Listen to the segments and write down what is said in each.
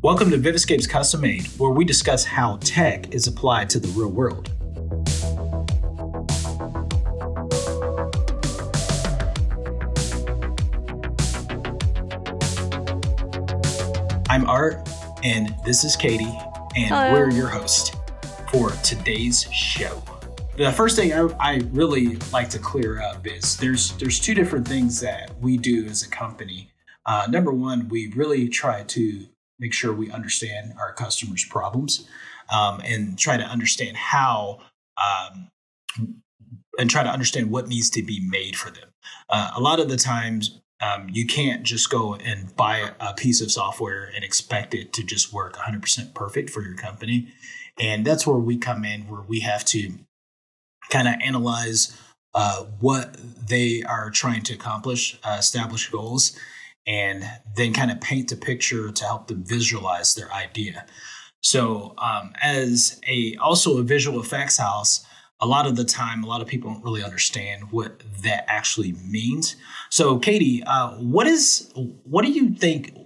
Welcome to Viviscape's Custom Made, where we discuss how tech is applied to the real world. I'm Art, and this is Katie, and Hello. we're your host for today's show. The first thing I, I really like to clear up is there's there's two different things that we do as a company. Uh, number one, we really try to make sure we understand our customers' problems um, and try to understand how um, and try to understand what needs to be made for them. Uh, a lot of the times, um, you can't just go and buy a piece of software and expect it to just work 100% perfect for your company. And that's where we come in, where we have to kind of analyze uh, what they are trying to accomplish, uh, establish goals, and then kind of paint the picture to help them visualize their idea. So, um, as a also a visual effects house, a lot of the time, a lot of people don't really understand what that actually means. So, Katie, uh, what is what do you think?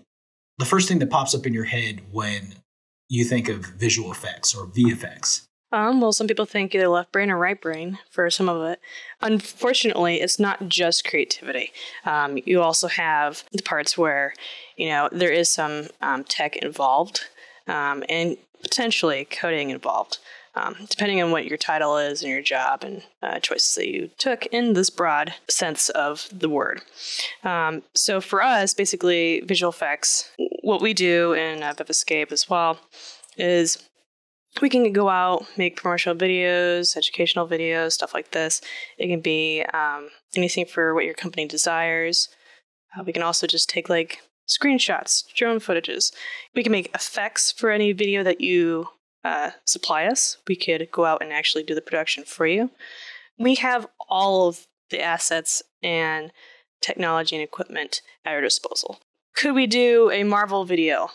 The first thing that pops up in your head when you think of visual effects or VFX? Um, well, some people think either left brain or right brain for some of it. Unfortunately, it's not just creativity. Um, you also have the parts where, you know, there is some um, tech involved um, and potentially coding involved, um, depending on what your title is and your job and uh, choices that you took in this broad sense of the word. Um, so for us, basically, visual effects, what we do in uh, Viviscape as well is we can go out, make promotional videos, educational videos, stuff like this. It can be um, anything for what your company desires. Uh, we can also just take like screenshots, drone footages. We can make effects for any video that you uh, supply us. We could go out and actually do the production for you. We have all of the assets and technology and equipment at our disposal. Could we do a Marvel video?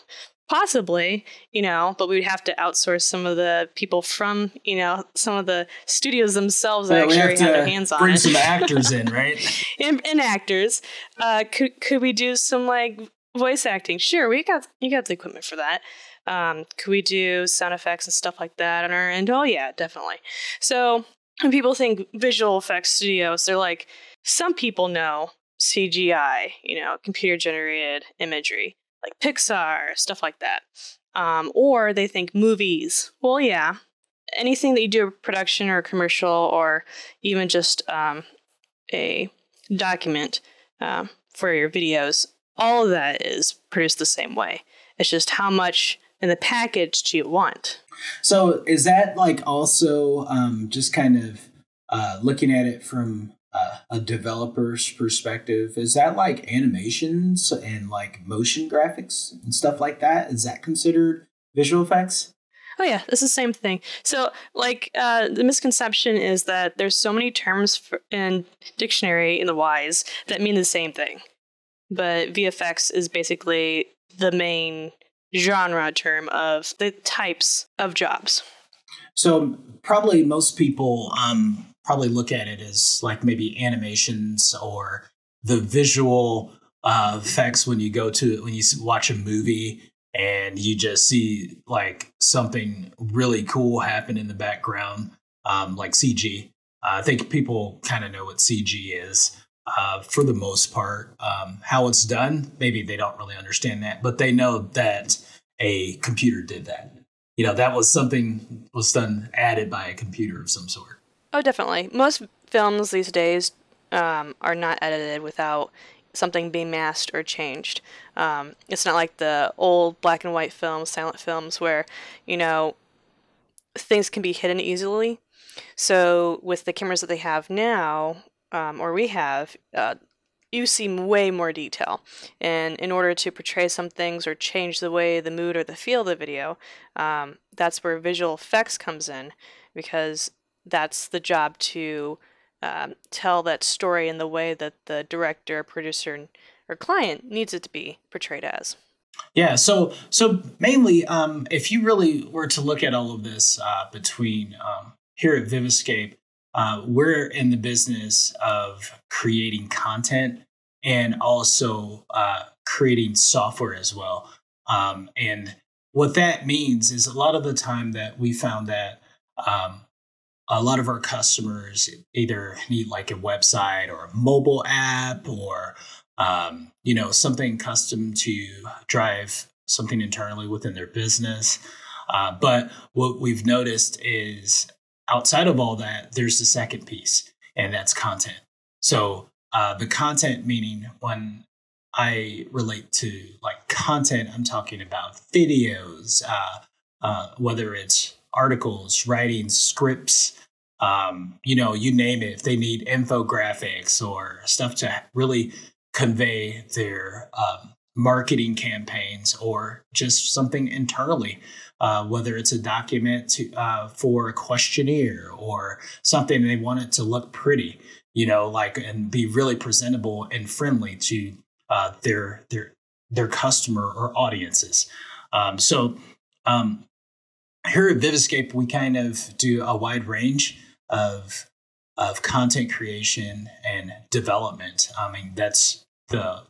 Possibly, you know, but we would have to outsource some of the people from, you know, some of the studios themselves that Yeah, actually have have, their hands on bring it. some actors in, right? and, and actors. Uh, could could we do some like voice acting? Sure, we got you got the equipment for that. Um, could we do sound effects and stuff like that on our end? Oh yeah, definitely. So when people think visual effects studios, they're like some people know CGI, you know, computer generated imagery, like Pixar, stuff like that. Um, or they think movies. Well, yeah, anything that you do a production or commercial or even just um, a document um, for your videos, all of that is produced the same way. It's just how much in the package do you want? So is that like also um, just kind of uh, looking at it from uh, a developer's perspective? Is that like animations and like motion graphics and stuff like that? Is that considered visual effects? Oh yeah, it's the same thing. So, like, uh, the misconception is that there's so many terms for, in dictionary in the Wise that mean the same thing, but VFX is basically the main genre term of the types of jobs. So probably most people um, probably look at it as like maybe animations or the visual uh, effects when you go to when you watch a movie and you just see like something really cool happen in the background, um, like CG. Uh, I think people kind of know what CG is uh, for the most part. Um, how it's done, maybe they don't really understand that, but they know that a computer did that you know that was something was done added by a computer of some sort Oh, definitely. Most films these days um, are not edited without something being masked or changed. Um, it's not like the old black and white films, silent films, where you know things can be hidden easily. So with the cameras that they have now, um, or we have, uh, you see way more detail. And in order to portray some things or change the way the mood or the feel of the video, um, that's where visual effects comes in, because that's the job to um, tell that story in the way that the director, producer, or client needs it to be portrayed as. yeah so so mainly um, if you really were to look at all of this uh, between um, here at viviscape uh, we're in the business of creating content and also uh, creating software as well um, and what that means is a lot of the time that we found that um, a lot of our customers either need like a website or a mobile app or um, you know something custom to drive something internally within their business. Uh, but what we've noticed is outside of all that there's the second piece and that's content. So uh, the content meaning when i relate to like content i'm talking about videos uh, uh whether it's articles writing scripts um, you know, you name it. If they need infographics or stuff to really convey their um, marketing campaigns or just something internally, uh, whether it's a document to, uh, for a questionnaire or something they want it to look pretty, you know, like and be really presentable and friendly to uh, their their their customer or audiences. Um, so um, here at Viviscape, we kind of do a wide range of of content creation and development. I mean, that's the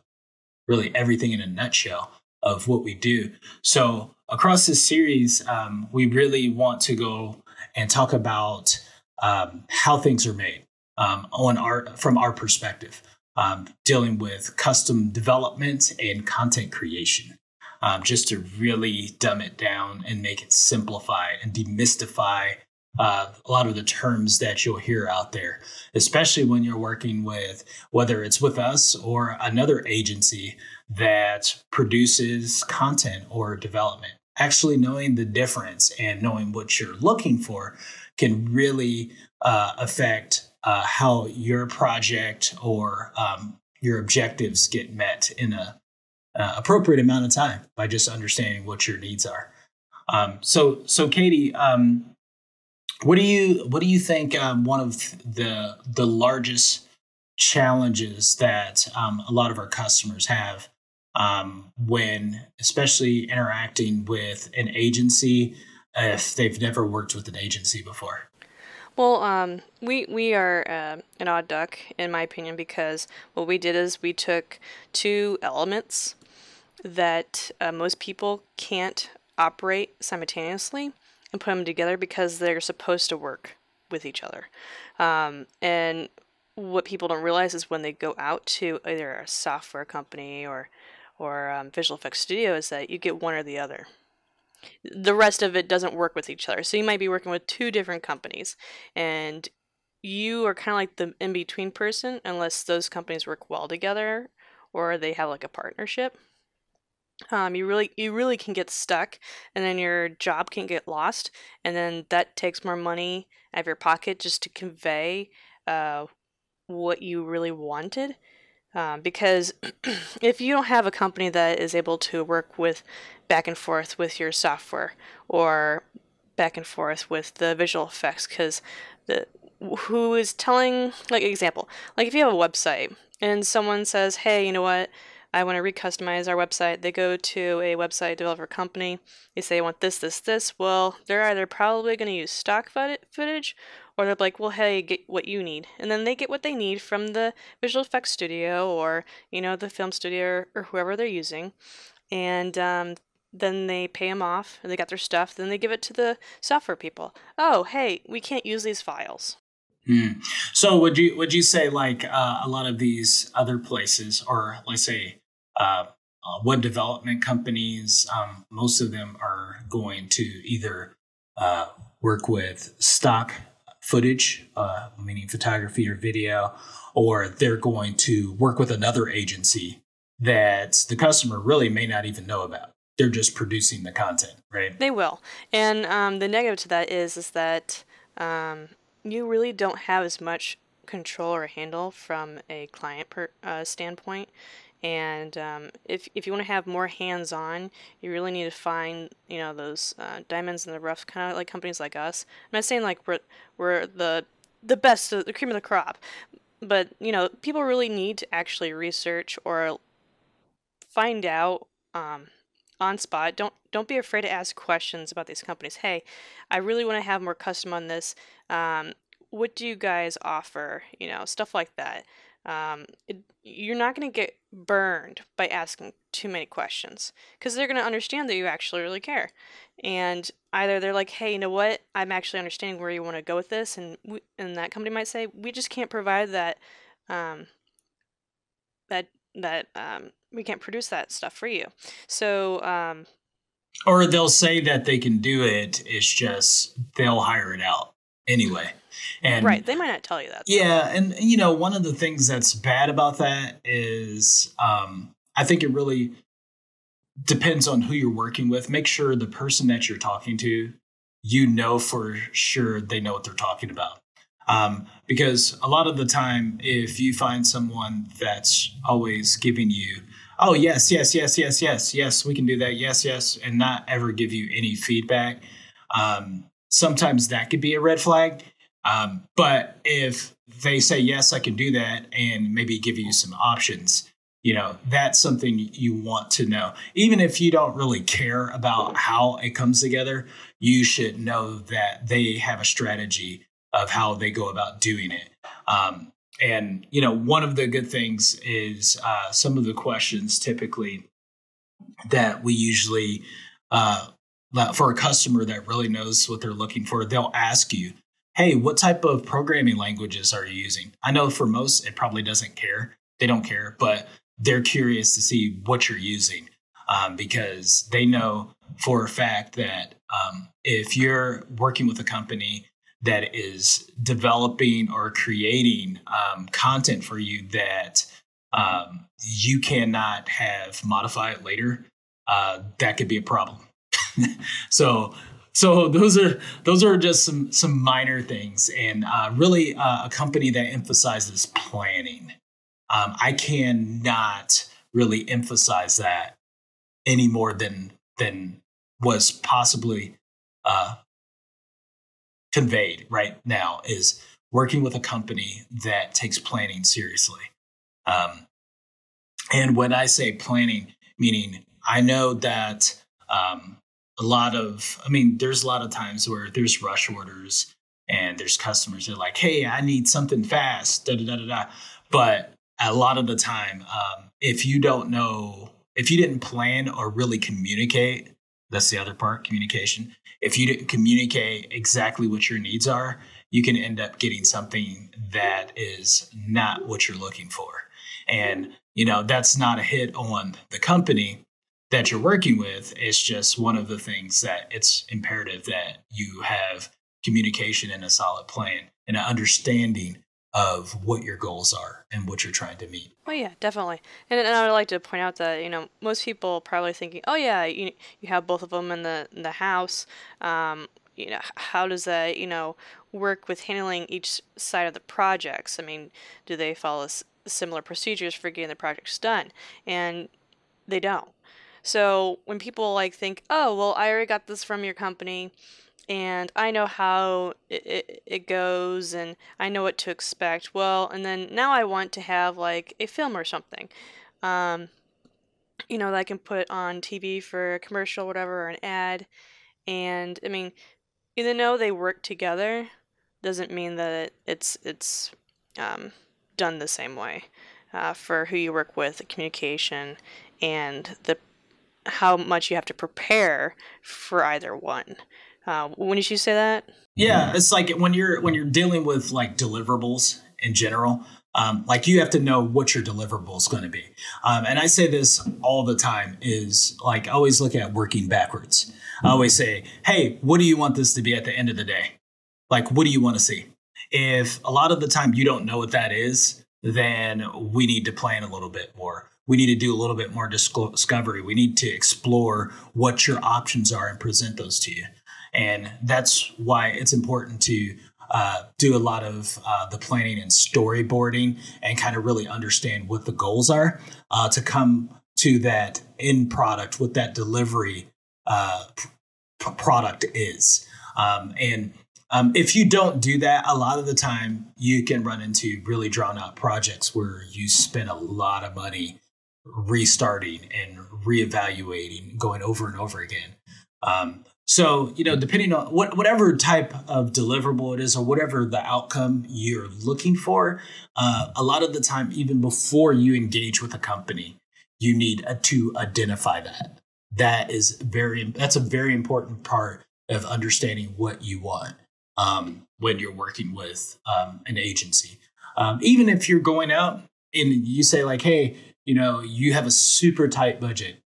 really everything in a nutshell of what we do. So across this series, um, we really want to go and talk about um, how things are made um, on our from our perspective, um, dealing with custom development and content creation. Um, just to really dumb it down and make it simplify and demystify uh, a lot of the terms that you'll hear out there, especially when you're working with whether it's with us or another agency that produces content or development. Actually, knowing the difference and knowing what you're looking for can really uh, affect uh, how your project or um, your objectives get met in a uh, appropriate amount of time by just understanding what your needs are. Um, so, so Katie, um, what do you what do you think um, one of the the largest challenges that um, a lot of our customers have um, when, especially interacting with an agency, if they've never worked with an agency before? Well, um, we we are uh, an odd duck, in my opinion, because what we did is we took two elements that uh, most people can't operate simultaneously and put them together because they're supposed to work with each other. Um, and what people don't realize is when they go out to either a software company or or um, visual effects studio is that you get one or the other. The rest of it doesn't work with each other. So you might be working with two different companies, and you are kind of like the in between person, unless those companies work well together or they have like a partnership um, you really you really can get stuck and then your job can get lost and then that takes more money out of your pocket just to convey uh, what you really wanted um, because if you don't have a company that is able to work with back and forth with your software or back and forth with the visual effects because the who is telling like example like if you have a website and someone says hey you know what I want to recustomize our website. They go to a website developer company. They say, I want this, this, this. Well, they're either probably going to use stock footage or they're like, well, hey, get what you need. And then they get what they need from the visual effects studio or, you know, the film studio or, whoever they're using. And um, then they pay them off and they got their stuff. Then they give it to the software people. Oh, hey, we can't use these files. Hmm. So would you would you say like uh, a lot of these other places, or let's say uh, uh, web development companies, um, most of them are going to either uh, work with stock footage, uh, meaning photography or video, or they're going to work with another agency that the customer really may not even know about. They're just producing the content, right? They will, and um, the negative to that is is that um, you really don't have as much control or handle from a client per, uh, standpoint and um, if, if you want to have more hands-on, you really need to find you know those uh, diamonds in the rough, kind of like companies like us. I'm not saying like we're we're the the best, the cream of the crop, but you know people really need to actually research or find out um, on spot. Don't don't be afraid to ask questions about these companies. Hey, I really want to have more custom on this. Um, what do you guys offer? You know, stuff like that. Um, it, you're not going to get burned by asking too many questions because they're going to understand that you actually really care. And either they're like, hey, you know what? I'm actually understanding where you want to go with this. And, we, and that company might say, we just can't provide that, um, that, that, um, we can't produce that stuff for you. So, um, or they'll say that they can do it. It's just they'll hire it out anyway. And right, they might not tell you that. Though. Yeah, and you know, one of the things that's bad about that is um, I think it really depends on who you're working with. Make sure the person that you're talking to, you know for sure they know what they're talking about. Um, because a lot of the time, if you find someone that's always giving you, oh, yes, yes, yes, yes, yes, yes, we can do that, yes, yes, and not ever give you any feedback, um, sometimes that could be a red flag. Um, but if they say, yes, I can do that, and maybe give you some options, you know, that's something you want to know. Even if you don't really care about how it comes together, you should know that they have a strategy of how they go about doing it. Um, and, you know, one of the good things is uh, some of the questions typically that we usually, uh, for a customer that really knows what they're looking for, they'll ask you, hey, what type of programming languages are you using? I know for most, it probably doesn't care. They don't care, but they're curious to see what you're using um, because they know for a fact that um, if you're working with a company that is developing or creating um, content for you that um, you cannot have modified later, uh, that could be a problem. so so those are those are just some some minor things, and uh, really uh, a company that emphasizes planning. Um, I cannot really emphasize that any more than than was possibly uh, conveyed right now. Is working with a company that takes planning seriously. Um, and when I say planning, meaning I know that um, a lot of, I mean, there's a lot of times where there's rush orders and there's customers that are like, hey, I need something fast, da da da da da. But a lot of the time, um, if you don't know, if you didn't plan or really communicate, that's the other part, communication. If you didn't communicate exactly what your needs are, you can end up getting something that is not what you're looking for. And, you know, that's not a hit on the company that you're working with. It's just one of the things that it's imperative that you have communication and a solid plan and an understanding of what your goals are and what you're trying to meet. Oh yeah, definitely. And, and I would like to point out that you know most people probably thinking, oh yeah, you you have both of them in the in the house. Um, you know, how does that you know work with handling each side of the projects? I mean, do they follow similar procedures for getting the projects done? And they don't. So when people like think, oh, well, I already got this from your company and I know how it, it, it, goes and I know what to expect. Well, and then now I want to have like a film or something, um, you know, that I can put on TV for a commercial, whatever, or an ad. And I mean, even though they work together, doesn't mean that it's it's um, done the same way. Uh, for who you work with, the communication and the how much you have to prepare for either one. Uh, when did you say that? Yeah, it's like when you're when you're dealing with like deliverables in general. Um, like you have to know what your deliverable is going to be. Um, and I say this all the time is like I always look at working backwards. I always say, hey, what do you want this to be at the end of the day? Like, what do you want to see? If a lot of the time you don't know what that is, then we need to plan a little bit more we need to do a little bit more discovery. We need to explore what your options are and present those to you. And that's why it's important to uh, do a lot of uh, the planning and storyboarding and kind of really understand what the goals are uh, to come to that end product, what that delivery uh, p- product is. Um, and um, if you don't do that, a lot of the time you can run into really drawn out projects where you spend a lot of money restarting and reevaluating, going over and over again. Um, so you know, depending on what whatever type of deliverable it is, or whatever the outcome you're looking for, uh, a lot of the time, even before you engage with a company, you need uh, to identify that. That is very that's a very important part of understanding what you want um, when you're working with um, an agency. Um, even if you're going out and you say like, hey, you know, you have a super tight budget,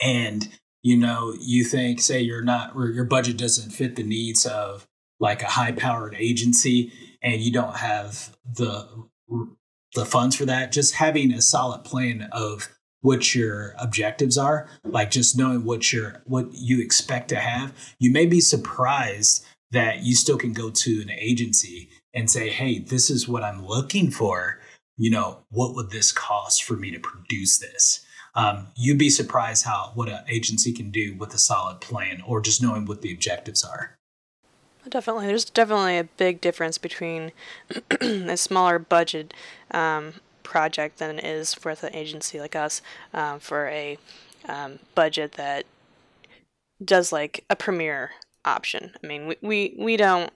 and you know, you think, say, you're not, your budget doesn't fit the needs of like a high powered agency and you don't have the the funds for that just having a solid plan of what your objectives are like just knowing what your what you expect to have you may be surprised that you still can go to an agency and say hey this is what i'm looking for you know what would this cost for me to produce this um, you'd be surprised how what an agency can do with a solid plan or just knowing what the objectives are. Definitely, there's definitely a big difference between a smaller budget um, project than it is with an agency like us um, for a um, budget that does like a premiere option. I mean, we we, we don't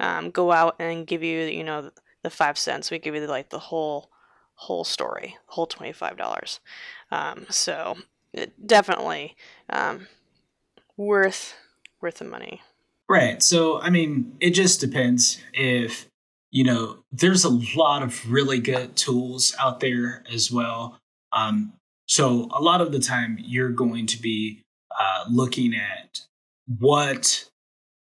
um, go out and give you you know the five cents. We give you like the whole whole story, whole twenty five dollars. Um, so it definitely um, worth worth the money. Right. So I mean, it just depends if you know. There's a lot of really good tools out there as well. Um, so a lot of the time, you're going to be uh, looking at what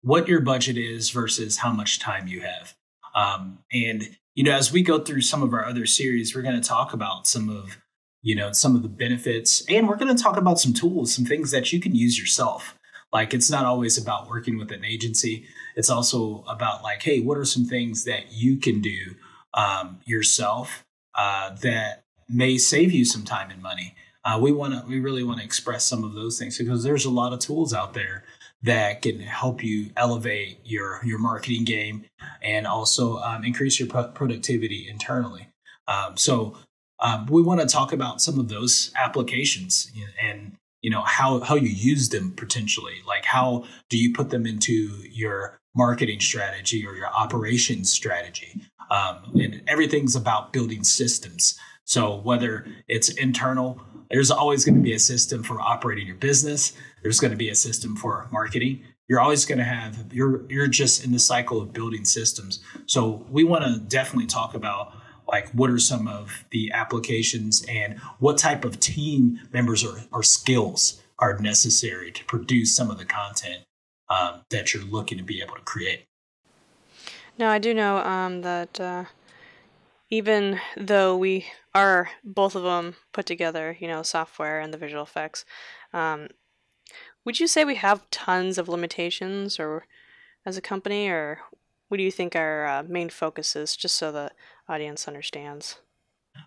what your budget is versus how much time you have. Um, and you know, as we go through some of our other series, we're going to talk about some of you know, some of the benefits. And we're going to talk about some tools, some things that you can use yourself. Like it's not always about working with an agency. It's also about like, hey, what are some things that you can do um, yourself uh, that may save you some time and money? Uh, we want to, we really want to express some of those things because there's a lot of tools out there that can help you elevate your your marketing game and also um, increase your pro- productivity internally. Um, so um, we want to talk about some of those applications and you know how how you use them potentially. Like how do you put them into your marketing strategy or your operations strategy? Um, and everything's about building systems. So whether it's internal there's always going to be a system for operating your business there's going to be a system for marketing you're always going to have you're you're just in the cycle of building systems so we want to definitely talk about like what are some of the applications and what type of team members or, or skills are necessary to produce some of the content um, that you're looking to be able to create. Now, I do know um, that uh, even though we are both of them put together, you know, software and the visual effects, um, would you say we have tons of limitations or as a company, or what do you think our uh, main focus is, just so the audience understands?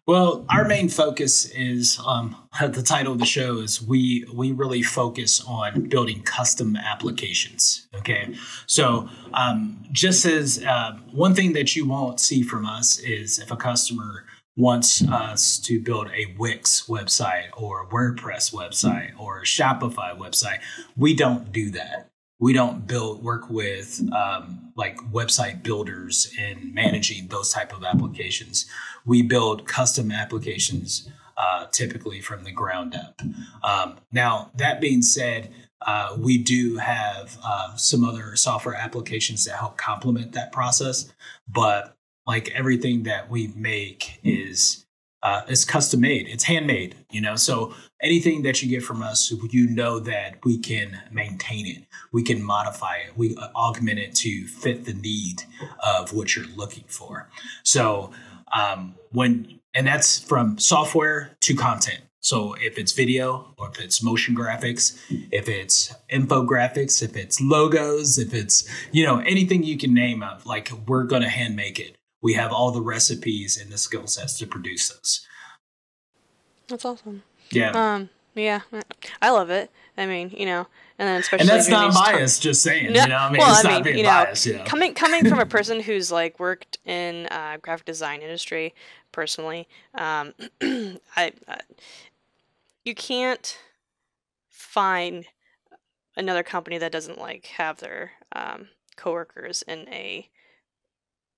Well, our main focus is um, the title of the show is we we really focus on building custom applications. Okay, so um, just as uh, one thing that you won't see from us is if a customer wants us to build a Wix website or WordPress website or Shopify website, we don't do that. We don't build work with um, like website builders and managing those type of applications. We build custom applications uh, typically from the ground up. Um, now that being said uh, we do have uh, some other software applications that help complement that process but like everything that we make is uh, is custom made. It's handmade, you know. So anything that you get from us, you know that we can maintain it, we can modify it, we uh, augment it to fit the need of what you're looking for. So um, when and that's from software to content. So if it's video or if it's motion graphics, if it's infographics, if it's logos, if it's you know anything you can name of, like we're gonna hand make it we have all the recipes and the skill sets to produce those. That's awesome. Yeah. Um. Yeah, I love it. I mean, you know, and then especially and that's not biased. just saying, no, you know, I mean, well, it's I not mean, being you know, biased. Know, coming coming from a person who's like worked in uh, graphic design industry personally, um, I, I you can't find another company that doesn't like have their um, coworkers in a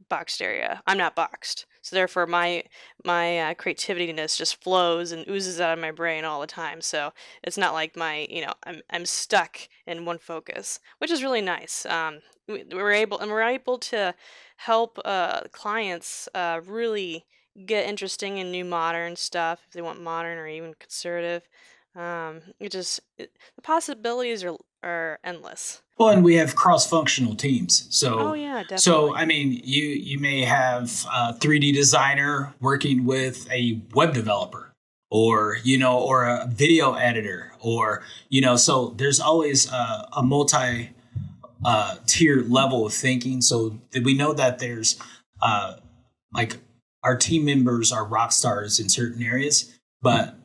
boxed area. I'm not boxed, so therefore my my uh, creativitiness just flows and oozes out of my brain all the time. So it's not like my you know I'm I'm stuck in one focus, which is really nice. Um, we, we're able and we're able to help uh, clients uh, really get interesting and new modern stuff if they want modern or even conservative. Um, it just it, the possibilities are are endless. Well, and we have cross-functional teams. So, oh yeah, definitely. So, I mean, you you may have a 3D designer working with a web developer, or you know, or a video editor, or you know, so there's always a, a multi uh, tier level of thinking. So we know that there's uh, like our team members are rock stars in certain areas, but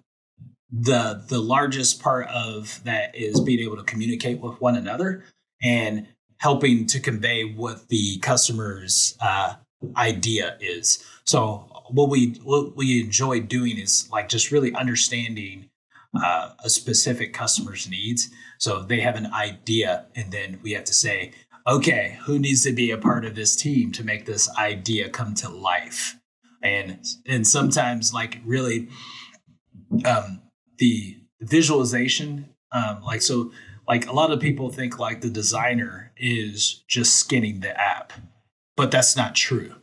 the the largest part of that is being able to communicate with one another and helping to convey what the customer's uh, idea is. So what we what we enjoy doing is like just really understanding uh, a specific customer's needs. So they have an idea, and then we have to say, okay, who needs to be a part of this team to make this idea come to life? And and sometimes like really um, the visualization, um, like so, like a lot of people think like the designer is just skinning the app, but that's not true.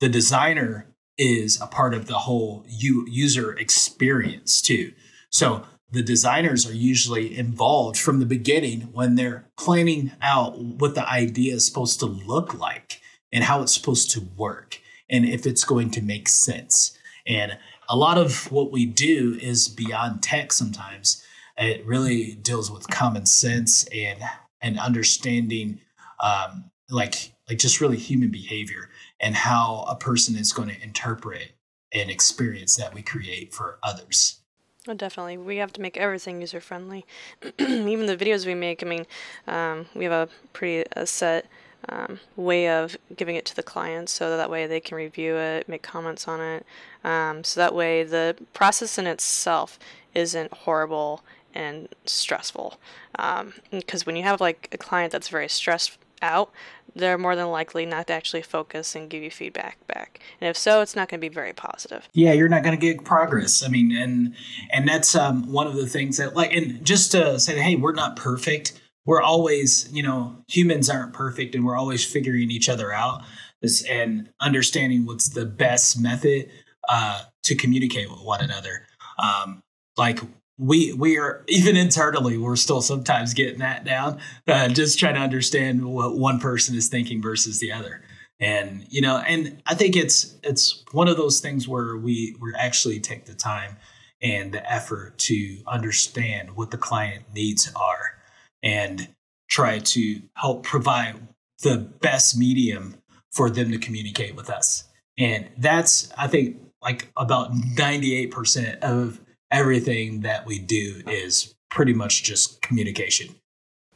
The designer is a part of the whole u- user experience too. So the designers are usually involved from the beginning when they're planning out what the idea is supposed to look like and how it's supposed to work and if it's going to make sense. And a lot of what we do is beyond tech sometimes. It really deals with common sense and and understanding um, like like just really human behavior and how a person is going to interpret an experience that we create for others. Oh, definitely. We have to make everything user friendly. Even the videos we make, I mean, um, we have a pretty a set um, way of giving it to the clients so that way they can review it, make comments on it. Um, so that way the process in itself isn't horrible and stressful. Because um, when you have like a client that's very stressed out, they're more than likely not to actually focus and give you feedback back. And if so, it's not going to be very positive. Yeah, you're not going to get progress. I mean, and and that's um, one of the things that like, and just to say, hey, we're not perfect we're always, you know, humans aren't perfect and we're always figuring each other out. This, and understanding what's the best method uh, to communicate with one another. Um, like we we are even internally we're still sometimes getting that down uh, just trying to understand what one person is thinking versus the other. And you know and i think it's it's one of those things where we we actually take the time and the effort to understand what the client needs are and try to help provide the best medium for them to communicate with us. And that's, I think, like about 98% of everything that we do is pretty much just communication.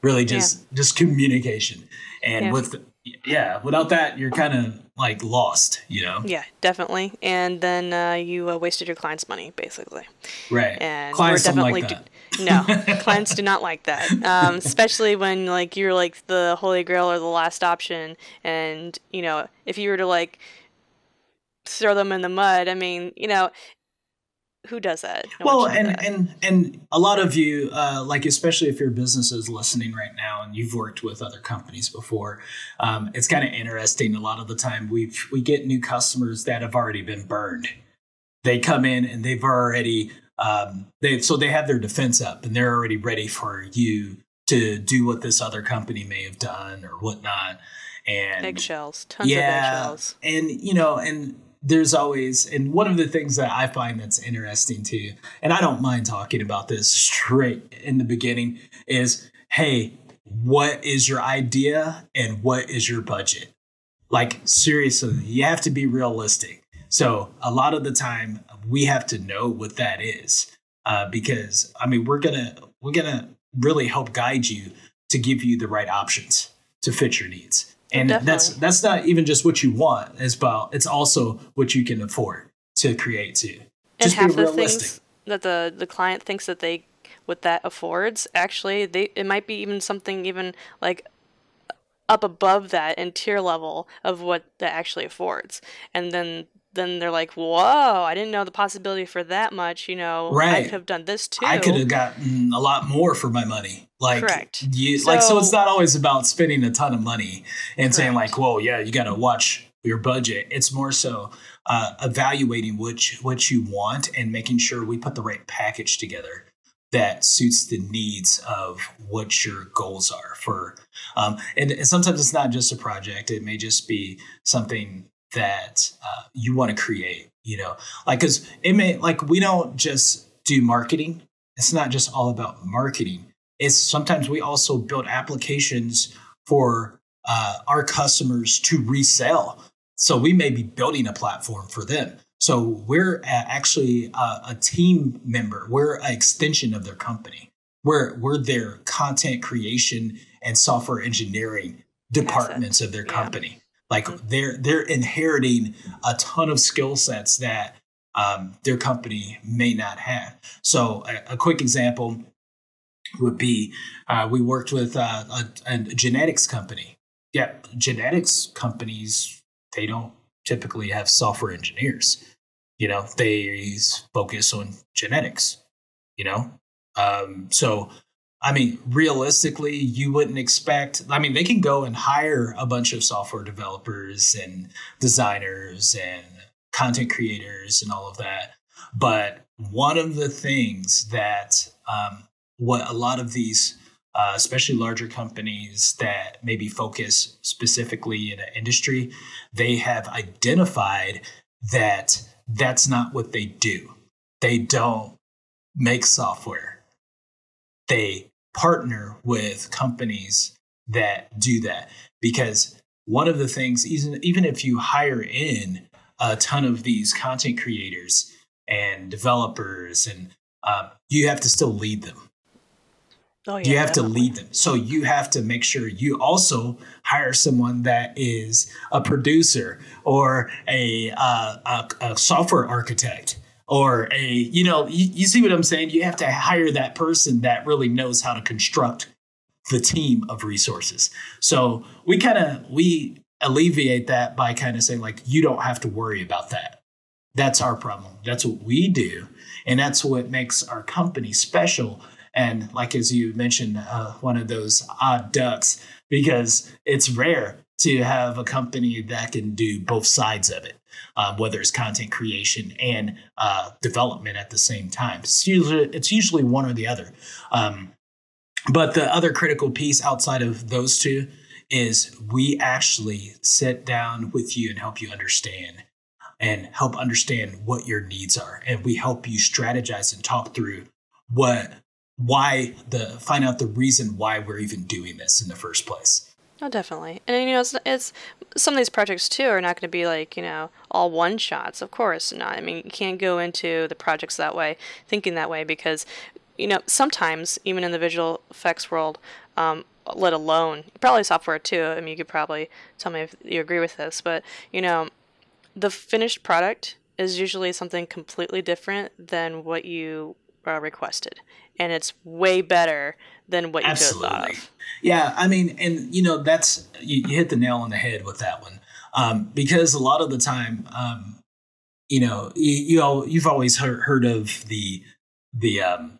Really just yeah. just communication. And yeah. with yeah, without that you're kind of like lost, you know? Yeah, definitely. And then uh, you uh, wasted your client's money basically. Right. And clients we're definitely like that. No, clients do not like that. Um, especially when like you're like the holy grail or the last option, and you know if you were to like throw them in the mud, I mean, you know, who does that? No well, and that. and and a lot of you, uh, like especially if your business is listening right now and you've worked with other companies before, um, it's kind of interesting. A lot of the time, we we get new customers that have already been burned. They come in and they've already um, they so they have their defense up and they're already ready for you to do what this other company may have done or whatnot. And eggshells, tons yeah, of eggshells. And you know, and there's always and one of the things that I find that's interesting too, and I don't mind talking about this straight in the beginning, is hey, what is your idea and what is your budget? Like seriously, you have to be realistic. So a lot of the time we have to know what that is uh, because I mean we're gonna we're gonna really help guide you to give you the right options to fit your needs. And Definitely. that's that's not even just what you want as well. It's also what you can afford to create too. And half the things that the the client thinks that they what that affords, actually, they it might be even something even like up above that and tier level of what that actually affords. And then then they're like, "Whoa! I didn't know the possibility for that much. You know, right. I could have done this too. I could have gotten a lot more for my money. Like, Correct. You, So- like, so it's not always about spending a ton of money and saying Correct. like, "Whoa, yeah, you got to watch your budget." It's more so uh, evaluating which what you want and making sure we put the right package together that suits the needs of what your goals are for um, and, and sometimes it's not just a project it may just be something that uh, you want to create you know? Like because it may like we don't just do marketing. It's not just all about marketing. It's sometimes we also build applications for uh, our customers to resell. So we may be building a platform for them. So we're actually a, a team member. We're an extension of their company. We're, we're their content creation and software engineering departments of their Yeah. Like Mhm. they're they're inheriting a ton of skill sets that um, their company may not have. So a, a quick example would be uh, we worked with uh, a, a genetics company. Yeah, genetics companies they don't typically have software engineers. You know, they focus on genetics. You know, um, so I mean, realistically, you wouldn't expect. I mean, they can go and hire a bunch of software developers and designers and content creators and all of that. But one of the things that um, what a lot of these, uh, especially larger companies that maybe focus specifically in an industry, they have identified that that's not what they do. They don't make software. They partner with companies that do that. Because one of the things even even if you hire in a ton of these content creators and developers and um, you have to still lead them. Oh yeah, you have definitely. to lead them. So you have to make sure you also hire someone that is a producer or a, uh, a, a software architect or a you know you, you see what i'm saying? You have to hire that person that really knows how to construct the team of resources. So we kind of we alleviate that by kind of saying like you don't have to worry about that. That's our problem. That's what we do and that's what makes our company special. And like as you mentioned uh, one of those odd ducks because it's rare to have a company that can do both sides of it um, whether it's content creation and uh, development at the same time. It's usually, it's usually one or the other. Um, but the other critical piece outside of those two is we actually sit down with you and help you understand and help understand what your needs are. And we help you strategize and talk through what why the find out the reason why we're even doing this in the first place Oh, definitely. And you know, it's, it's some of these projects too are not going to be like you know all one shots. Of course not. I mean, you can't go into the projects that way, thinking that way, because you know sometimes even in the visual effects world, um, let alone probably software too. I mean, you could probably tell me if you agree with this, but you know, the finished product is usually something completely different than what you uh, requested, and it's way better than what you could have thought Absolutely. of. Yeah, I mean, and you know, that's you, you hit the nail on the head with that one, um, because a lot of the time, um, you know, you, you know, you've always heard, heard of the the um,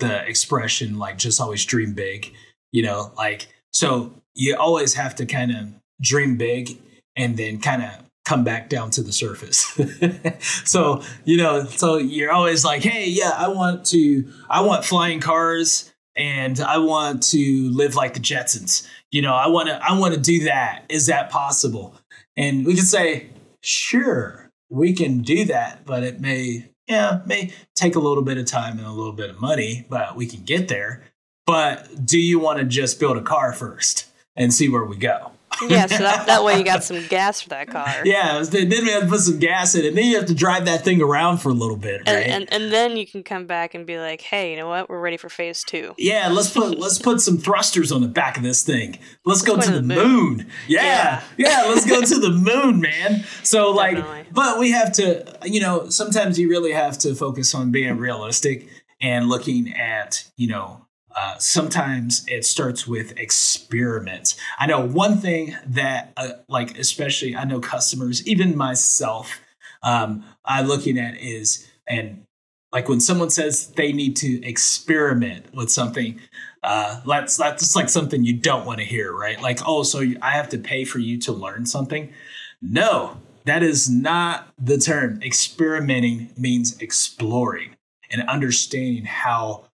the expression like just always dream big, you know, like so you always have to kind of dream big and then kind of come back down to the surface. so, you know, so you're always like, "Hey, yeah, I want to I want flying cars and I want to live like the Jetsons. You know, I want to I want to do that. Is that possible?" And we can say, "Sure, we can do that, but it may yeah, may take a little bit of time and a little bit of money, but we can get there. But do you want to just build a car first and see where we go?" Yeah, so that, that way you got some gas for that car. Yeah, then we have to put some gas in it. And Then you have to drive that thing around for a little bit, right? And, and and then you can come back and be like, hey, you know what? We're ready for phase two. yeah, let's put let's put some thrusters on the back of this thing. Let's go Let's to go the to the moon. Yeah, yeah, let's go to the moon, man. So like, Definitely. but we have to, you know, sometimes you really have to focus on being realistic and looking at, you know, uh, sometimes it starts with experiments. I know one thing that, uh, like, especially I know customers, even myself, um, I'm looking at is, and like when someone says they need to experiment with something, uh, that's that's like something you don't want to hear, right? Like, oh, so I have to pay for you to learn something? No, that is not the term. Experimenting means exploring and understanding how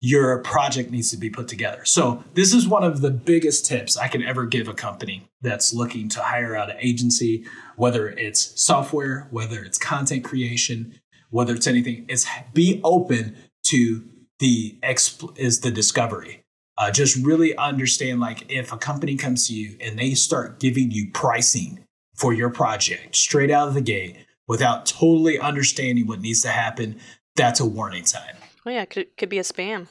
your project needs to be put together. So, this is one of the biggest tips I can ever give a company that's looking to hire out an agency, whether it's software, whether it's content creation, whether it's anything, is be open to the exp- is the discovery. Uh, just really understand like if a company comes to you and they start giving you pricing for your project straight out of the gate without totally understanding what needs to happen, that's a warning sign. Oh yeah, could could be a spam.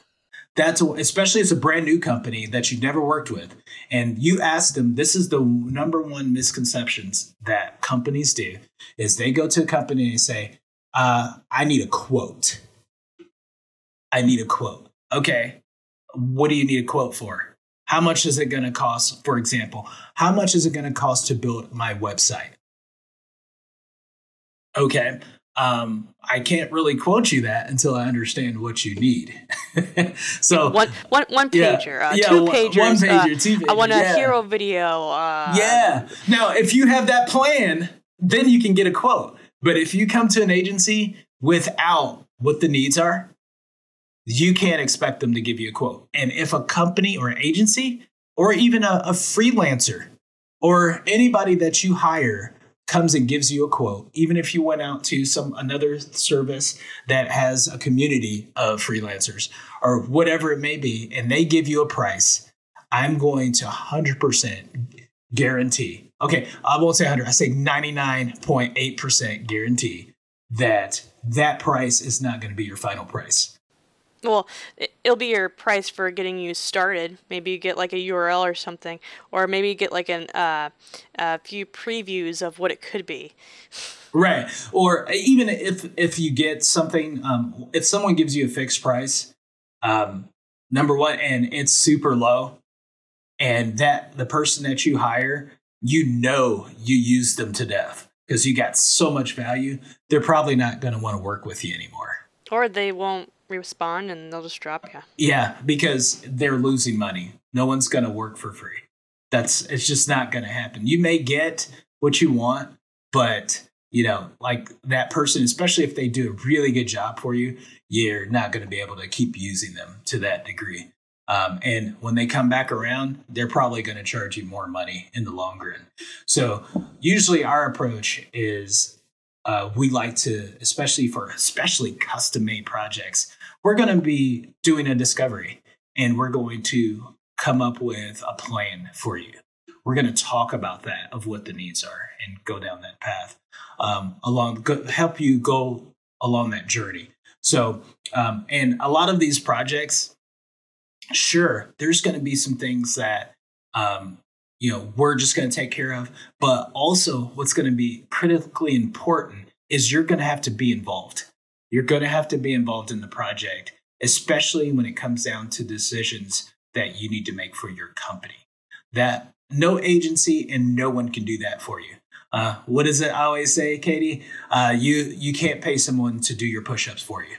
That's a, especially it's a brand new company that you've never worked with, and you ask them. This is the number one misconceptions that companies do: is they go to a company and say, uh, "I need a quote." I need a quote. Okay, what do you need a quote for? How much is it going to cost? For example, how much is it going to cost to build my website? Okay, um, I can't really quote you that until I understand what you need. so one, one, one pager, uh, yeah, uh, two pagers. One pager, uh, two pager. I want a yeah. hero video. Uh, yeah. Now, if you have that plan, then you can get a quote. But if you come to an agency without what the needs are, you can't expect them to give you a quote. And if a company or an agency or even a, a freelancer or anybody that you hire comes and gives you a quote, even if you went out to some another service that has a community of freelancers or whatever it may be, and they give you a price, I'm going to 100% guarantee. Okay, I won't say 100. I say 99.8% guarantee that that price is not going to be your final price. Well, it'll be your price for getting you started. Maybe you get like a URL or something, or maybe you get like an uh, a few previews of what it could be. Right, or even if if you get something, um, if someone gives you a fixed price, um, number one, and it's super low, and that the person that you hire, you know, you use them to death because you got so much value. They're probably not going to want to work with you anymore, or they won't respawn and they'll just drop you. Yeah, because they're losing money. No one's going to work for free. That's it's just not going to happen. You may get what you want, but you know, like that person, especially if they do a really good job for you, you're not going to be able to keep using them to that degree. Um, and when they come back around, they're probably going to charge you more money in the long run. So usually our approach is uh, we like to, especially for especially custom made projects, we're going to be doing a discovery and we're going to come up with a plan for you. We're going to talk about that of what the needs are and go down that path um, along, go, help you go along that journey. So, um, and a lot of these projects, sure, there's going to be some things that um, you know we're just going to take care of, but also what's going to be critically important is you're going to have to be involved. You're going to have to be involved in the project, especially when it comes down to decisions that you need to make for your company. That no agency and no one can do that for you. Uh, what does it I always say, Katie? Uh, you you can't pay someone to do your push-ups for you.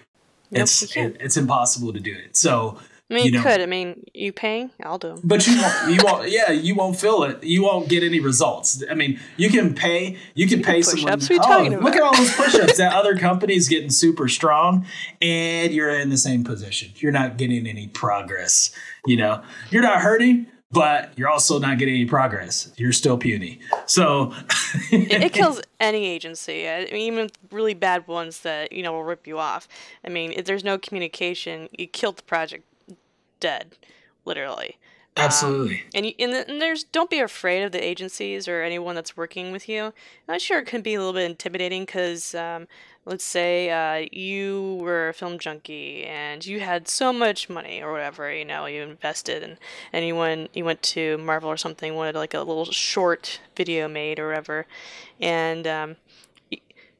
Nope, it's you it, it's impossible to do it. So I mean, you, know, could. I mean, you paying? I'll do them. But you won't. You won't. Yeah, you won't feel it. You won't get any results. I mean, you can pay. You can pay someone. Oh, look at all those push-ups. that other company's getting super strong, and you're in the same position. You're not getting any progress. You know, you're not hurting, but you're also not getting any progress. You're still puny. So it, it, kills any agency, I mean, even really bad ones that you know will rip you off. I mean, if there's no communication, you killed the project dead, literally. Absolutely. Um, and, you, and, the, and, there's don't be afraid of the agencies or anyone that's working with you. I'm sure it can be a little bit intimidating because um, let's say uh, you were a film junkie and you had so much money or whatever, you know, you invested and, and you went you went to Marvel or something, wanted like a little short video made or whatever, and um,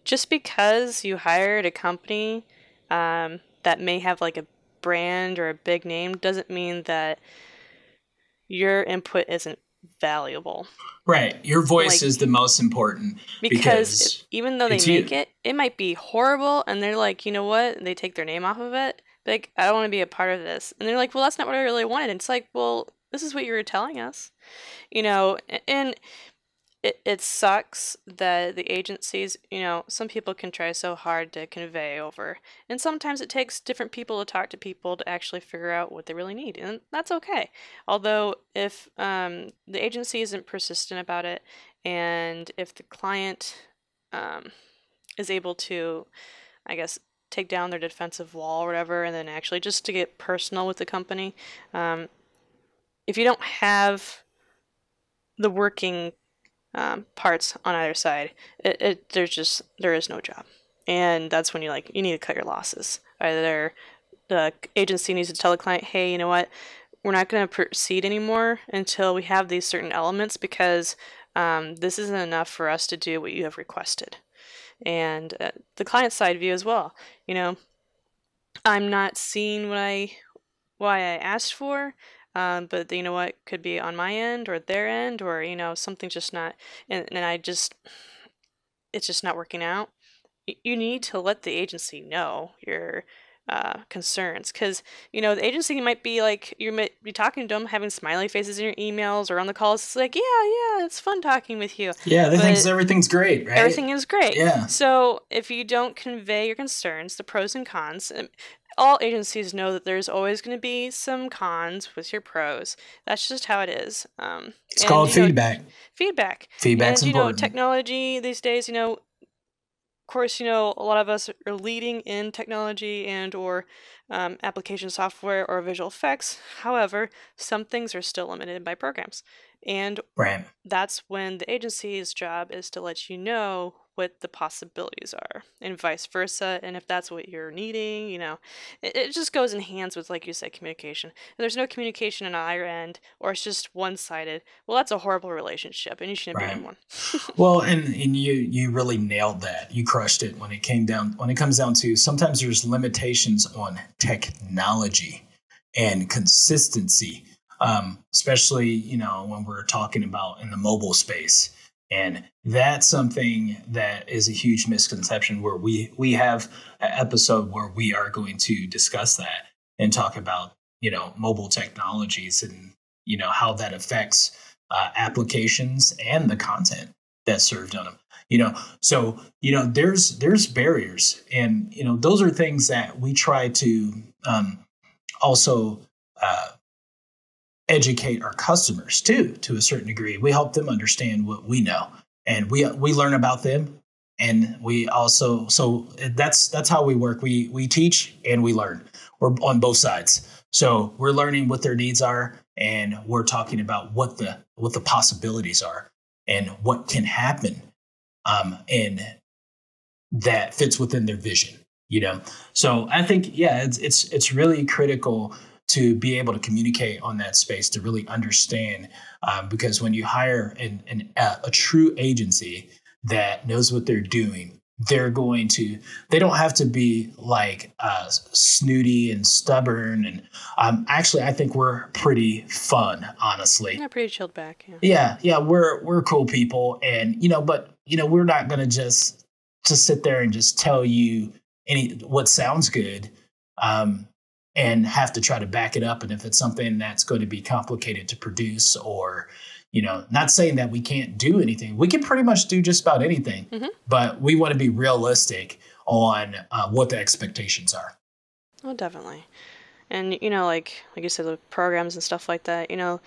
just because you hired a company um, that may have like a brand or a big name doesn't mean that your input isn't valuable. Right. Your voice like, is the most important because, because even though they make you. it, it might be horrible and they're like, "You know what? They take their name off of it." Like, "I don't want to be a part of this." And they're like, "Well, that's not what I really wanted." And it's like, "Well, this is what you were telling us." You know, and it, it sucks that the agencies, you know, some people can try so hard to convey over. And sometimes it takes different people to talk to people to actually figure out what they really need. And that's okay. Although, if um, the agency isn't persistent about it, and if the client um, is able to, I guess, take down their defensive wall or whatever, and then actually just to get personal with the company, um, if you don't have the working um, parts on either side, it, it there's just there is no job, and that's when you like you need to cut your losses. Either the agency needs to tell the client, hey, you know what, we're not going to proceed anymore until we have these certain elements because um, this isn't enough for us to do what you have requested. And uh, the client side view as well. You know, I'm not seeing what I why I asked for. Um, but you know what could be on my end or their end or you know something's just not and, and i just it's just not working out. You need to let the agency know your uh, concerns because you know the agency might be like you might be talking to them having smiley faces in your emails or on the calls. It's like yeah yeah it's fun talking with you yeah they think everything's great right? everything is great. Yeah. So if you don't convey your concerns the pros and cons all agencies know that there's always going to be some cons with your pros. That's just how it is. Um, it's and, called feedback. Know, feedback. Feedback's and, you important. know, technology these days, you know, of course, you know, a lot of us are leading in technology and or um, application software or visual effects. However, some things are still limited by programs. And right. that's when the agency's job is to let you know what the possibilities are and vice versa and if that's what you're needing you know it, it just goes in hands with like you said communication. If there's no communication on either end or it's just one-sided well that's a horrible relationship and you shouldn't right. be in one well and, and you you really nailed that. You crushed it when it came down when it comes down to sometimes there's limitations on technology and consistency um, especially you know when we're talking about in the mobile space and that's something that is a huge misconception where we we have an episode where we are going to discuss that and talk about you know mobile technologies and you know how that affects uh, applications and the content that's served on them you know so you know there's there's barriers and you know those are things that we try to um, also uh, educate our customers too to a certain degree. We help them understand what we know and we we learn about them and we also so that's that's how we work. We we teach and we learn. We're on both sides. So we're learning what their needs are and we're talking about what the what the possibilities are and what can happen um and that fits within their vision you know? So i think yeah it's it's it's really critical to be able to communicate on that space to really understand um, because when you hire an, an, a true agency that knows what they're doing they're going to they don't have to be like uh, snooty and stubborn and um, actually i think we're pretty fun honestly yeah pretty chilled back yeah. yeah yeah we're we're cool people and you know but you know we're not gonna just just sit there and just tell you any what sounds good um, and have to try to back it up. And if it's something that's going to be complicated to produce or, you know, not saying that we can't do anything, we can pretty much do just about anything, mm-hmm. but we want to be realistic on uh, what the expectations are. Oh, definitely. And, you know, like, like you said, the programs and stuff like that, you know,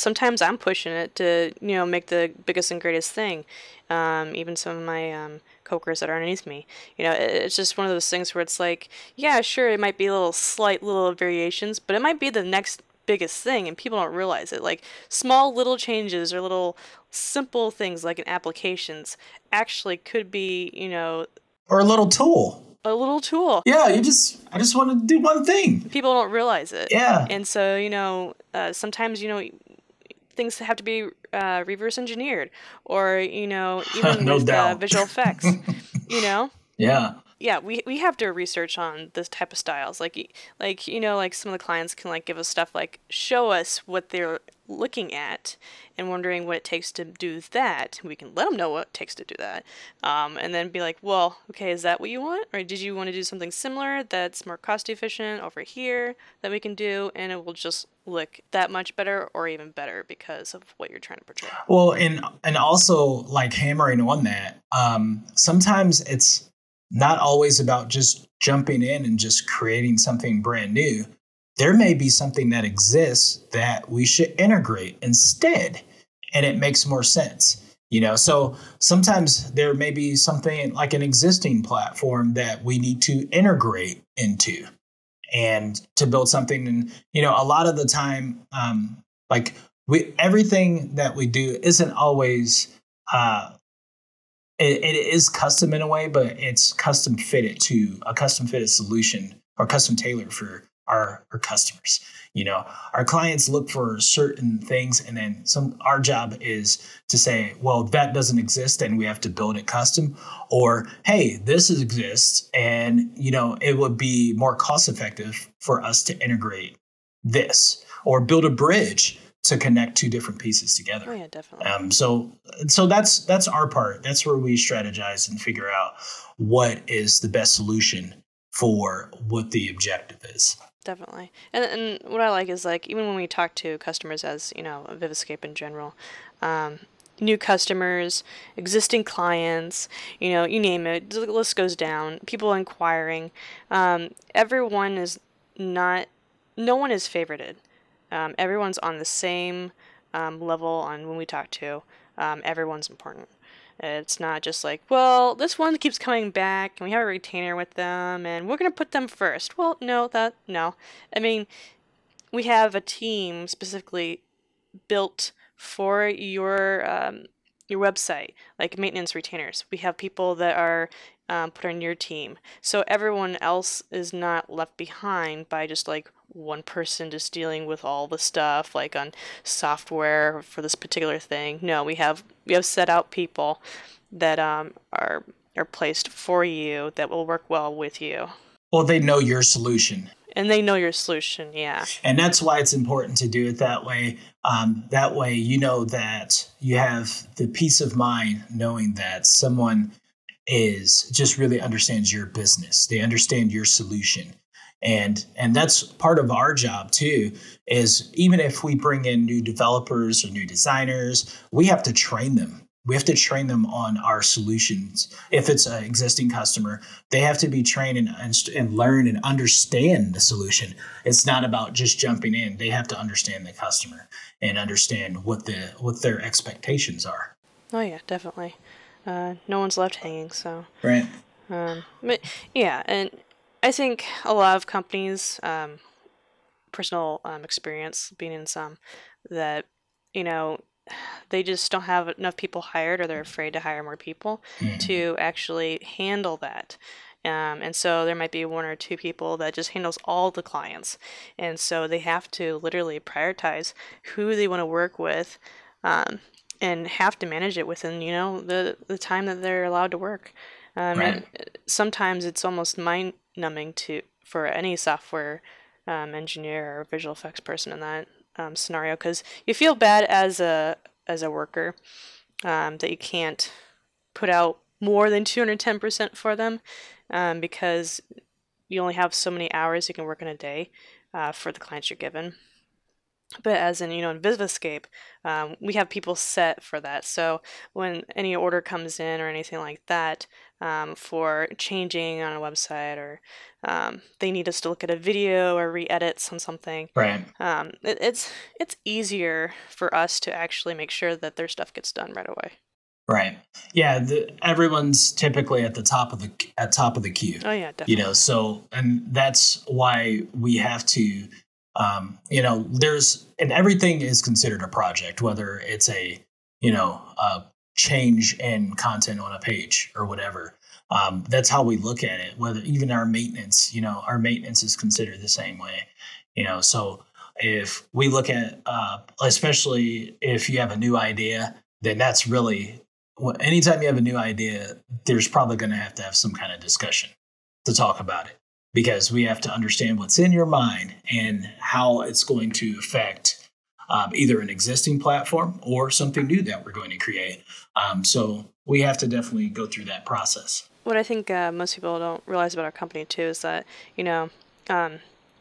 sometimes I'm pushing it to, you know, make the biggest and greatest thing. Um, even some of my um, coworkers that are underneath me. You know, it's just one of those things where it's like, yeah, sure, it might be a little slight little variations, but it might be the next biggest thing and people don't realize it. Like small little changes or little simple things like in applications actually could be, you know, or a little tool a little tool. Yeah, you just I just want to do one thing. People don't realize it. Yeah. And so, you know, uh, sometimes you know things have to be uh, reverse engineered or you know even no with uh, visual effects you know? Yeah. Yeah, we, we have to research on this type of styles. Like like you know, like some of the clients can like give us stuff like show us what they're looking at and wondering what it takes to do that. We can let them know what it takes to do that, um, and then be like, well, okay, is that what you want, or did you want to do something similar that's more cost efficient over here that we can do, and it will just look that much better or even better because of what you're trying to portray. Well, and and also like hammering on that, um, sometimes it's not always about just jumping in and just creating something brand new. There may be something that exists that we should integrate instead, and it makes more sense. You know, so sometimes there may be something like an existing platform that we need to integrate into and to build something. And, you know, a lot of the time, um, like we, everything that we do isn't always, uh, it, it is custom in a way, but it's custom fitted to a custom fitted solution or custom tailored for our, our customers. You know, our clients look for certain things, and then some. Our job is to say, well, that doesn't exist, and we have to build it custom. Or, hey, this exists, and you know, it would be more cost effective for us to integrate this or build a bridge to connect two different pieces together. Oh yeah, definitely. Um, so so that's that's our part. That's where we strategize and figure out what is the best solution for what the objective is. Definitely. And and what I like is like even when we talk to customers as, you know, Vivascape in general, um, new customers, existing clients, you know, you name it, the list goes down, people inquiring. Um, everyone is not, no one is favorited. Um, everyone's on the same um, level on when we talk to. Um, everyone's important. It's not just like, well, this one keeps coming back and we have a retainer with them and we're going to put them first. Well, no, that, no. I mean, we have a team specifically built for your um, your website, like maintenance retainers. We have people that are um, put on your team, so everyone else is not left behind by just like one person just dealing with all the stuff like on software for this particular thing. No, we have we have set out people that um, are are placed for you that will work well with you. Well, they know your solution. And they know your solution, yeah. And that's why it's important to do it that way. Um, that way, you know that you have the peace of mind knowing that someone is just really understands your business. They understand your solution and and that's part of our job too is even if we bring in new developers or new designers we have to train them. We have to train them on our solutions. If it's an existing customer they have to be trained and, and learn and understand the solution. It's not about just jumping in. They have to understand the customer and understand what the what their expectations are. Oh yeah definitely. Uh, no one's left hanging so. Right. Um, but yeah and I think a lot of companies, um, personal um, experience being in some, that you know they just don't have enough people hired or they're afraid to hire more people mm-hmm. to actually handle that. Um, and so there might be one or two people that just handles all the clients. And so they have to literally prioritize who they want to work with um, and have to manage it within, you know, the, the time that they're allowed to work. Um, right. And sometimes it's almost mind numbing to for any software um, engineer or visual effects person in that um, scenario because you feel bad as a as a worker um, that you can't put out more than 210% for them um, because you only have so many hours you can work in a day uh, for the clients you're given but as in you know in Vivascape, um, we have people set for that. So when any order comes in or anything like that um, for changing on a website, or um, they need us to look at a video or re-edits on something, right? Um, it, it's it's easier for us to actually make sure that their stuff gets done right away. Right. Yeah. The, everyone's typically at the top of the at top of the queue. Oh yeah, definitely. You know, so and that's why we have to um, you know, there's and everything is considered a project, whether it's a you know a change in content on a page or whatever. Um, that's how we look at it. Whether even our maintenance, you know, our maintenance is considered the same way. You know, so if we look at, uh, especially if you have a new idea, then that's really anytime you have a new idea, there's probably going to have to have some kind of discussion to talk about it because we have to understand what's in your mind and how it's going to affect um, either an existing platform or something new that we're going to create. Um, so we have to definitely go through that process. What I think uh, most people don't realize about our company too is that you know, um,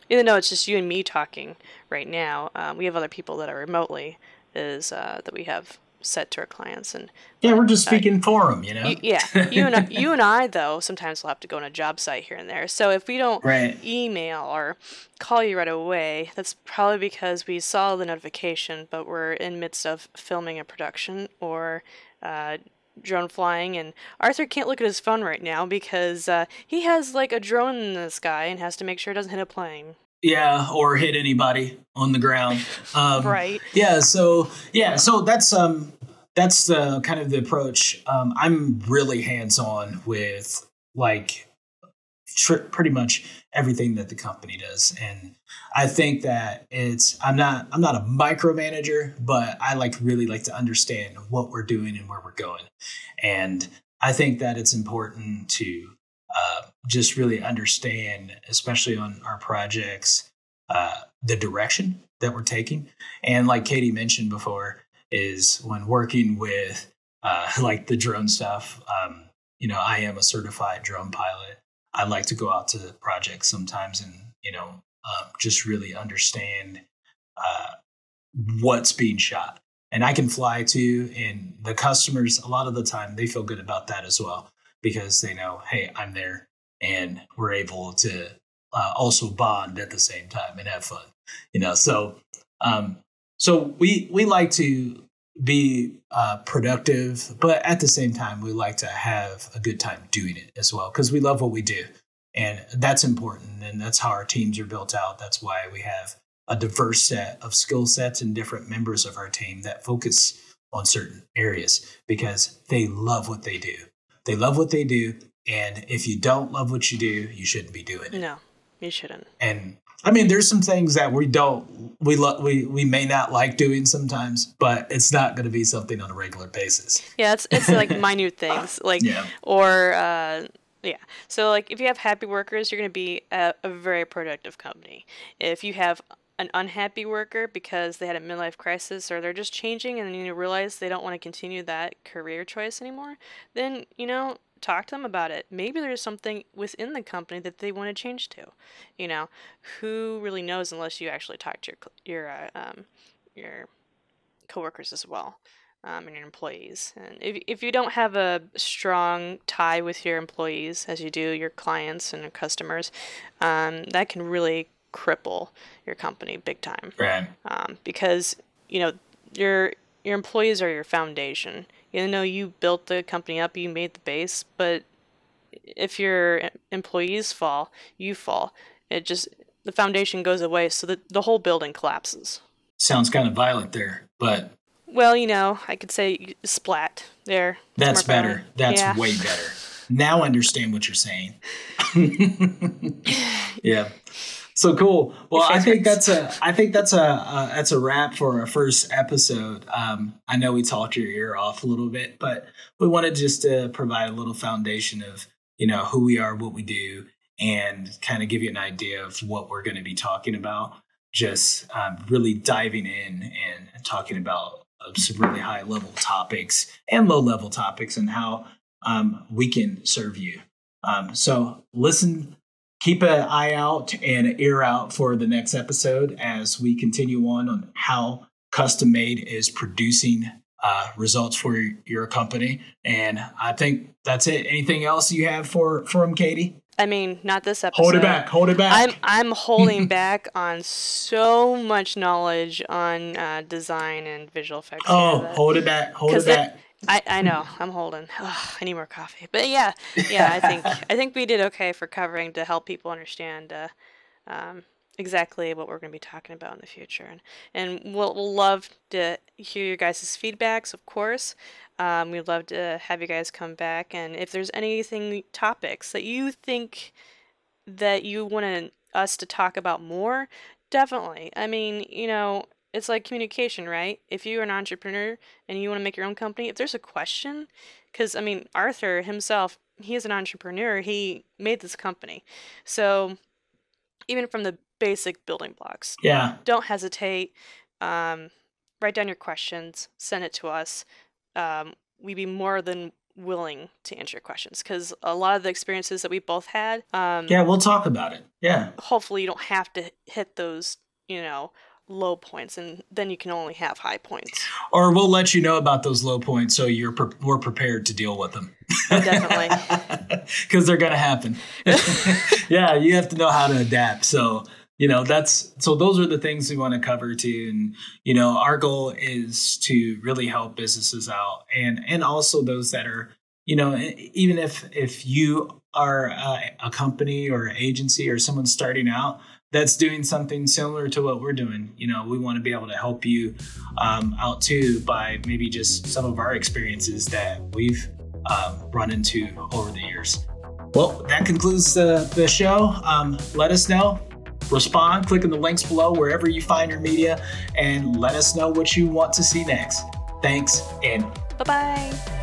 even though it's just you and me talking right now, um, we have other people that are remotely is uh, that we have set to our clients and yeah we're just speaking uh, for them you know? You, yeah you and I, you and I though sometimes we'll have to go on a job site here and there. So if we don't right. email or call you right away that's probably because we saw the notification but we're in midst of filming a production or uh, drone flying. And arthur can't look at his phone right now because uh, he has like a drone in the sky and has to make sure it doesn't hit a plane yeah, or hit anybody on the ground. Um, right. Yeah. So yeah. So that's um that's the kind of the approach. Um, I'm really hands on with like tr- pretty much everything that the company does, and I think that it's I'm not I'm not a micromanager, but I like really like to understand what we're doing and where we're going, and I think that it's important to just really understand, especially on our projects, uh, the direction that we're taking. And like Katie mentioned before, is when working with uh, like the drone stuff. Um, you know, I am a certified drone pilot. I like to go out to projects sometimes and you know um, just really understand uh, what's being shot. And I can fly too, and the customers a lot of the time they feel good about that as well because they know, hey, I'm there and we're able to uh, also bond at the same time and have fun, you know. So, um, so we we like to be uh, productive, but at the same time, we like to have a good time doing it as well because we love what we do, and that's important. And that's how our teams are built out. That's why we have a diverse set of skill sets and different members of our team that focus on certain areas because they love what they do they love what they do. And if you don't love what you do, you shouldn't be doing it. No, you shouldn't. And I mean, there's some things that we don't, we lo- we we may not like doing sometimes, but it's not going to be something on a regular basis. Yeah, it's it's like minute things, like yeah. or uh, yeah. So like, if you have happy workers, you're going to be a, a very productive company. If you have an unhappy worker because they had a midlife crisis or they're just changing and you realize they don't want to continue that career choice anymore, then, you know, talk to them about it. Maybe there's something within the company that they want to change to. You know, who really knows unless you actually talk to your your uh, um, your coworkers as well. Um, and your employees. And if, if you don't have a strong tie with your employees, as you do your clients and your customers, um, that can really cripple your company big time. Right. Um, because you know your your employees are your foundation. You know you built the company up, you made the base, but if your employees fall, you fall. It just the foundation goes away, so that the whole building collapses. Sounds kind of violent there, but well, you know, I could say splat there. That's better. That's yeah. way better. Now I understand what you're saying. yeah. So cool. Well, I think that's a I think that's a uh, that's a wrap for our first episode. Um, I know we talked your ear off a little bit, but we wanted just to provide a little foundation of you know who we are, what we do, and kind of give you an idea of what we're going to be talking about. Just um, really diving in and talking about uh, some really high level topics and low level topics and how um, we can serve you. Um, so listen keep an eye out and an ear out for the next episode as we continue on on how custom made is producing uh, results for your company and i think that's it anything else you have for from katie I mean, not this episode. Hold it back. Hold it back. I'm I'm holding back on so much knowledge on uh, design and visual effects. Oh, hold it back. Hold it back. I, I know I'm holding. Ugh, I need more coffee. But yeah, yeah. I think I think we did okay for covering to help people understand uh, um, exactly what we're going to be talking about in the future, and and we'll, we'll love to hear your guys' feedbacks, of course. Um, we'd love to have you guys come back, and if there's anything topics that you think that you want us to talk about more, definitely. I mean, you know, it's like communication, right? If you're an entrepreneur and you want to make your own company, if there's a question, because I mean, Arthur himself he is an entrepreneur. He made this company, so even from the basic building blocks, Yeah. don't hesitate. Um, write down your questions, send it to us. Um, we'd be more than willing to answer your questions because a lot of the experiences that we both had, um, Yeah, we'll talk about it. Yeah. hopefully you don't have to hit those, you know, low points, and then you can only have high points. Or we'll let you know about those low points so you're pre- more prepared to deal with them. Oh, definitely. Because they're going to happen. yeah, you have to know how to adapt. So, you know, that's so those are the things we want to cover too. And, you know, our goal is to really help businesses out and, and also those that are, you know, even if, if you are a, a company or agency or someone starting out, that's doing something similar to what we're doing. You know, we want to be able to help you um, out too by maybe just some of our experiences that we've um, run into over the years. Well, that concludes the, the show. Um, let us know. Respond, click on the links below wherever you find your media, and let us know what you want to see next. Thanks, and bye bye.